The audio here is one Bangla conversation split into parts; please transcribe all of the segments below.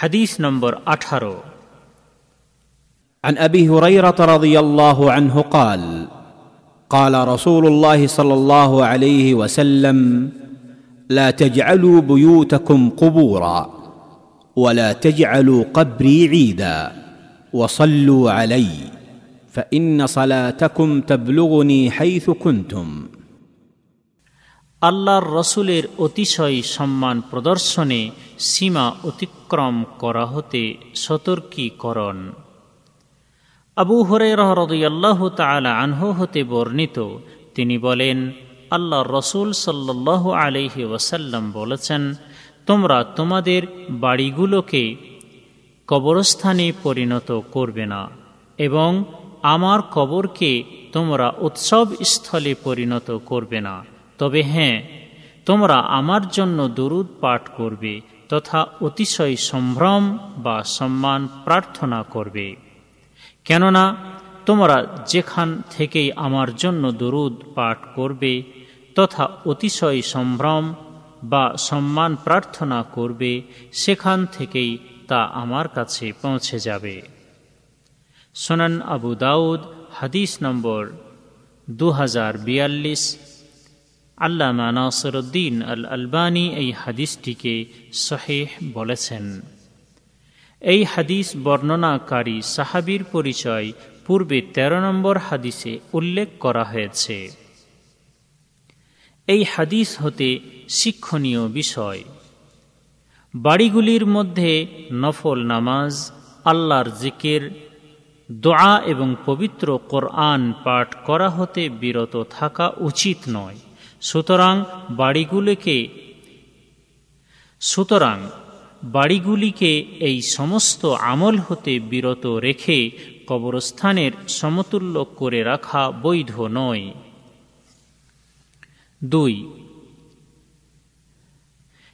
হাদিস নম্বর আঠারো عن ابي هريره رضي الله عنه قال قال رسول الله صلى الله عليه وسلم لا تجعلوا بيوتكم قبورا ولا تجعلوا قبري عيدا وصلوا علي فان صلاتكم تبلغني حيث كنتم আল্লাহর রসুলের অতিশয় সম্মান প্রদর্শনে সীমা অতিক্রম করা হতে সতর্কীকরণ। আবু হরে রহরদুল্লাহ তালা আনহু হতে বর্ণিত, তিনি বলেন আল্লাহ রসুল সাল্লাহ আলহি ওয়াসাল্লাম বলেছেন, তোমরা তোমাদের বাড়িগুলোকে কবরস্থানে পরিণত করবে না এবং আমার কবরকে তোমরা উৎসব স্থলে পরিণত করবে না। তবে হ্যাঁ তোমরা আমার জন্য দরুদ পাঠ করবে তথা অতিশয় সম্ভ্রম বা সম্মান প্রার্থনা করবে। কেননা তোমরা যেখান থেকেই আমার জন্য দরুদ পাঠ করবে, তথা অতিশয় সম্ভ্রম বা সম্মান প্রার্থনা করবে, সেখান থেকেই তা আমার কাছে পৌঁছে যাবে। সোনান আবু দাউদ, হাদিস নম্বর দু হাজার বিয়াল্লিশ আল্লামা নাসরুদ্দিন আল আলবানী এই হাদিসটিকে শহেহ বলেছেন। এই হাদিস বর্ণনাকারী সাহাবির পরিচয় পূর্বে ১৩ নম্বর হাদিসে উল্লেখ করা হয়েছে। এই হাদিস হতে শিক্ষণীয় বিষয়। বাড়িগুলির মধ্যে নফল নামাজ, আল্লাহর জিকের, দোয়া এবং পবিত্র কোরআন পাঠ করা হতে বিরত থাকা উচিত নয়। সুতরাং বাড়িগুলিকে সুতরাং বাড়িগুলিকে এই সমস্ত আমল হতে বিরত রেখে কবরস্থানের সমতুল্য করে রাখা বৈধ নয়। দুই,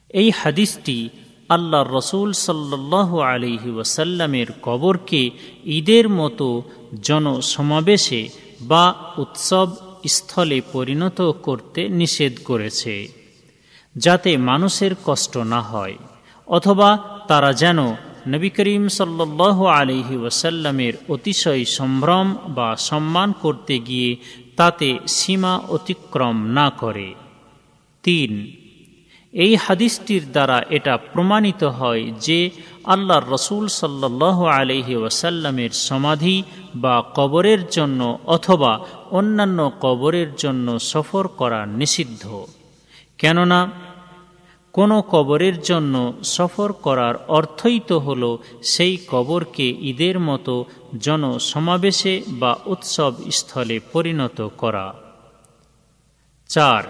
এই হাদিসটি আল্লাহর রসুল সাল্লাহ আলিহি ওয়াসাল্লামের কবরকে ঈদের মতো জনসমাবেশে বা উৎসব স্থলে পরিণত করতে নিষেধ করেছে, যাতে মানুষের কষ্ট না হয়, অথবা তারা যেন নবী করিম সাল্লাহ আলহি ওয়াসাল্লামের অতিশয় সম্ভ্রম বা সম্মান করতে গিয়ে তাতে সীমা অতিক্রম না করে। তিন, এই হাদিসটির দ্বারা এটা প্রমাণিত হয় যে আল্লাহর রসুল সাল্লাহ আলহি ওয়াসাল্লামের সমাধি বা কবরের জন্য অথবা অন্যান্য কবরের জন্য সফর করা নিষিদ্ধ। কেননা, কোনো কবরের জন্য সফর করার অর্থই তো হল সেই কবরকে ঈদের মতো জনসমাবেশে বা উৎসব স্থলে পরিণত করা। চার,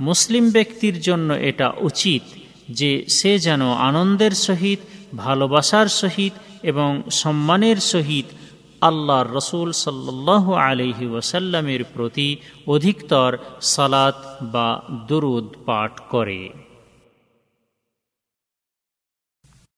মুসলিম ব্যক্তির জন্য এটা উচিত যে সে যেন আনন্দের সহিত ভালোবাসার সহিত এবং সম্মানের সহিত আল্লাহর রসুল সাল্লাহ আলহি ওয়াসাল্লামের প্রতি অধিকতর সালাত বা দুরুদ পাঠ করে।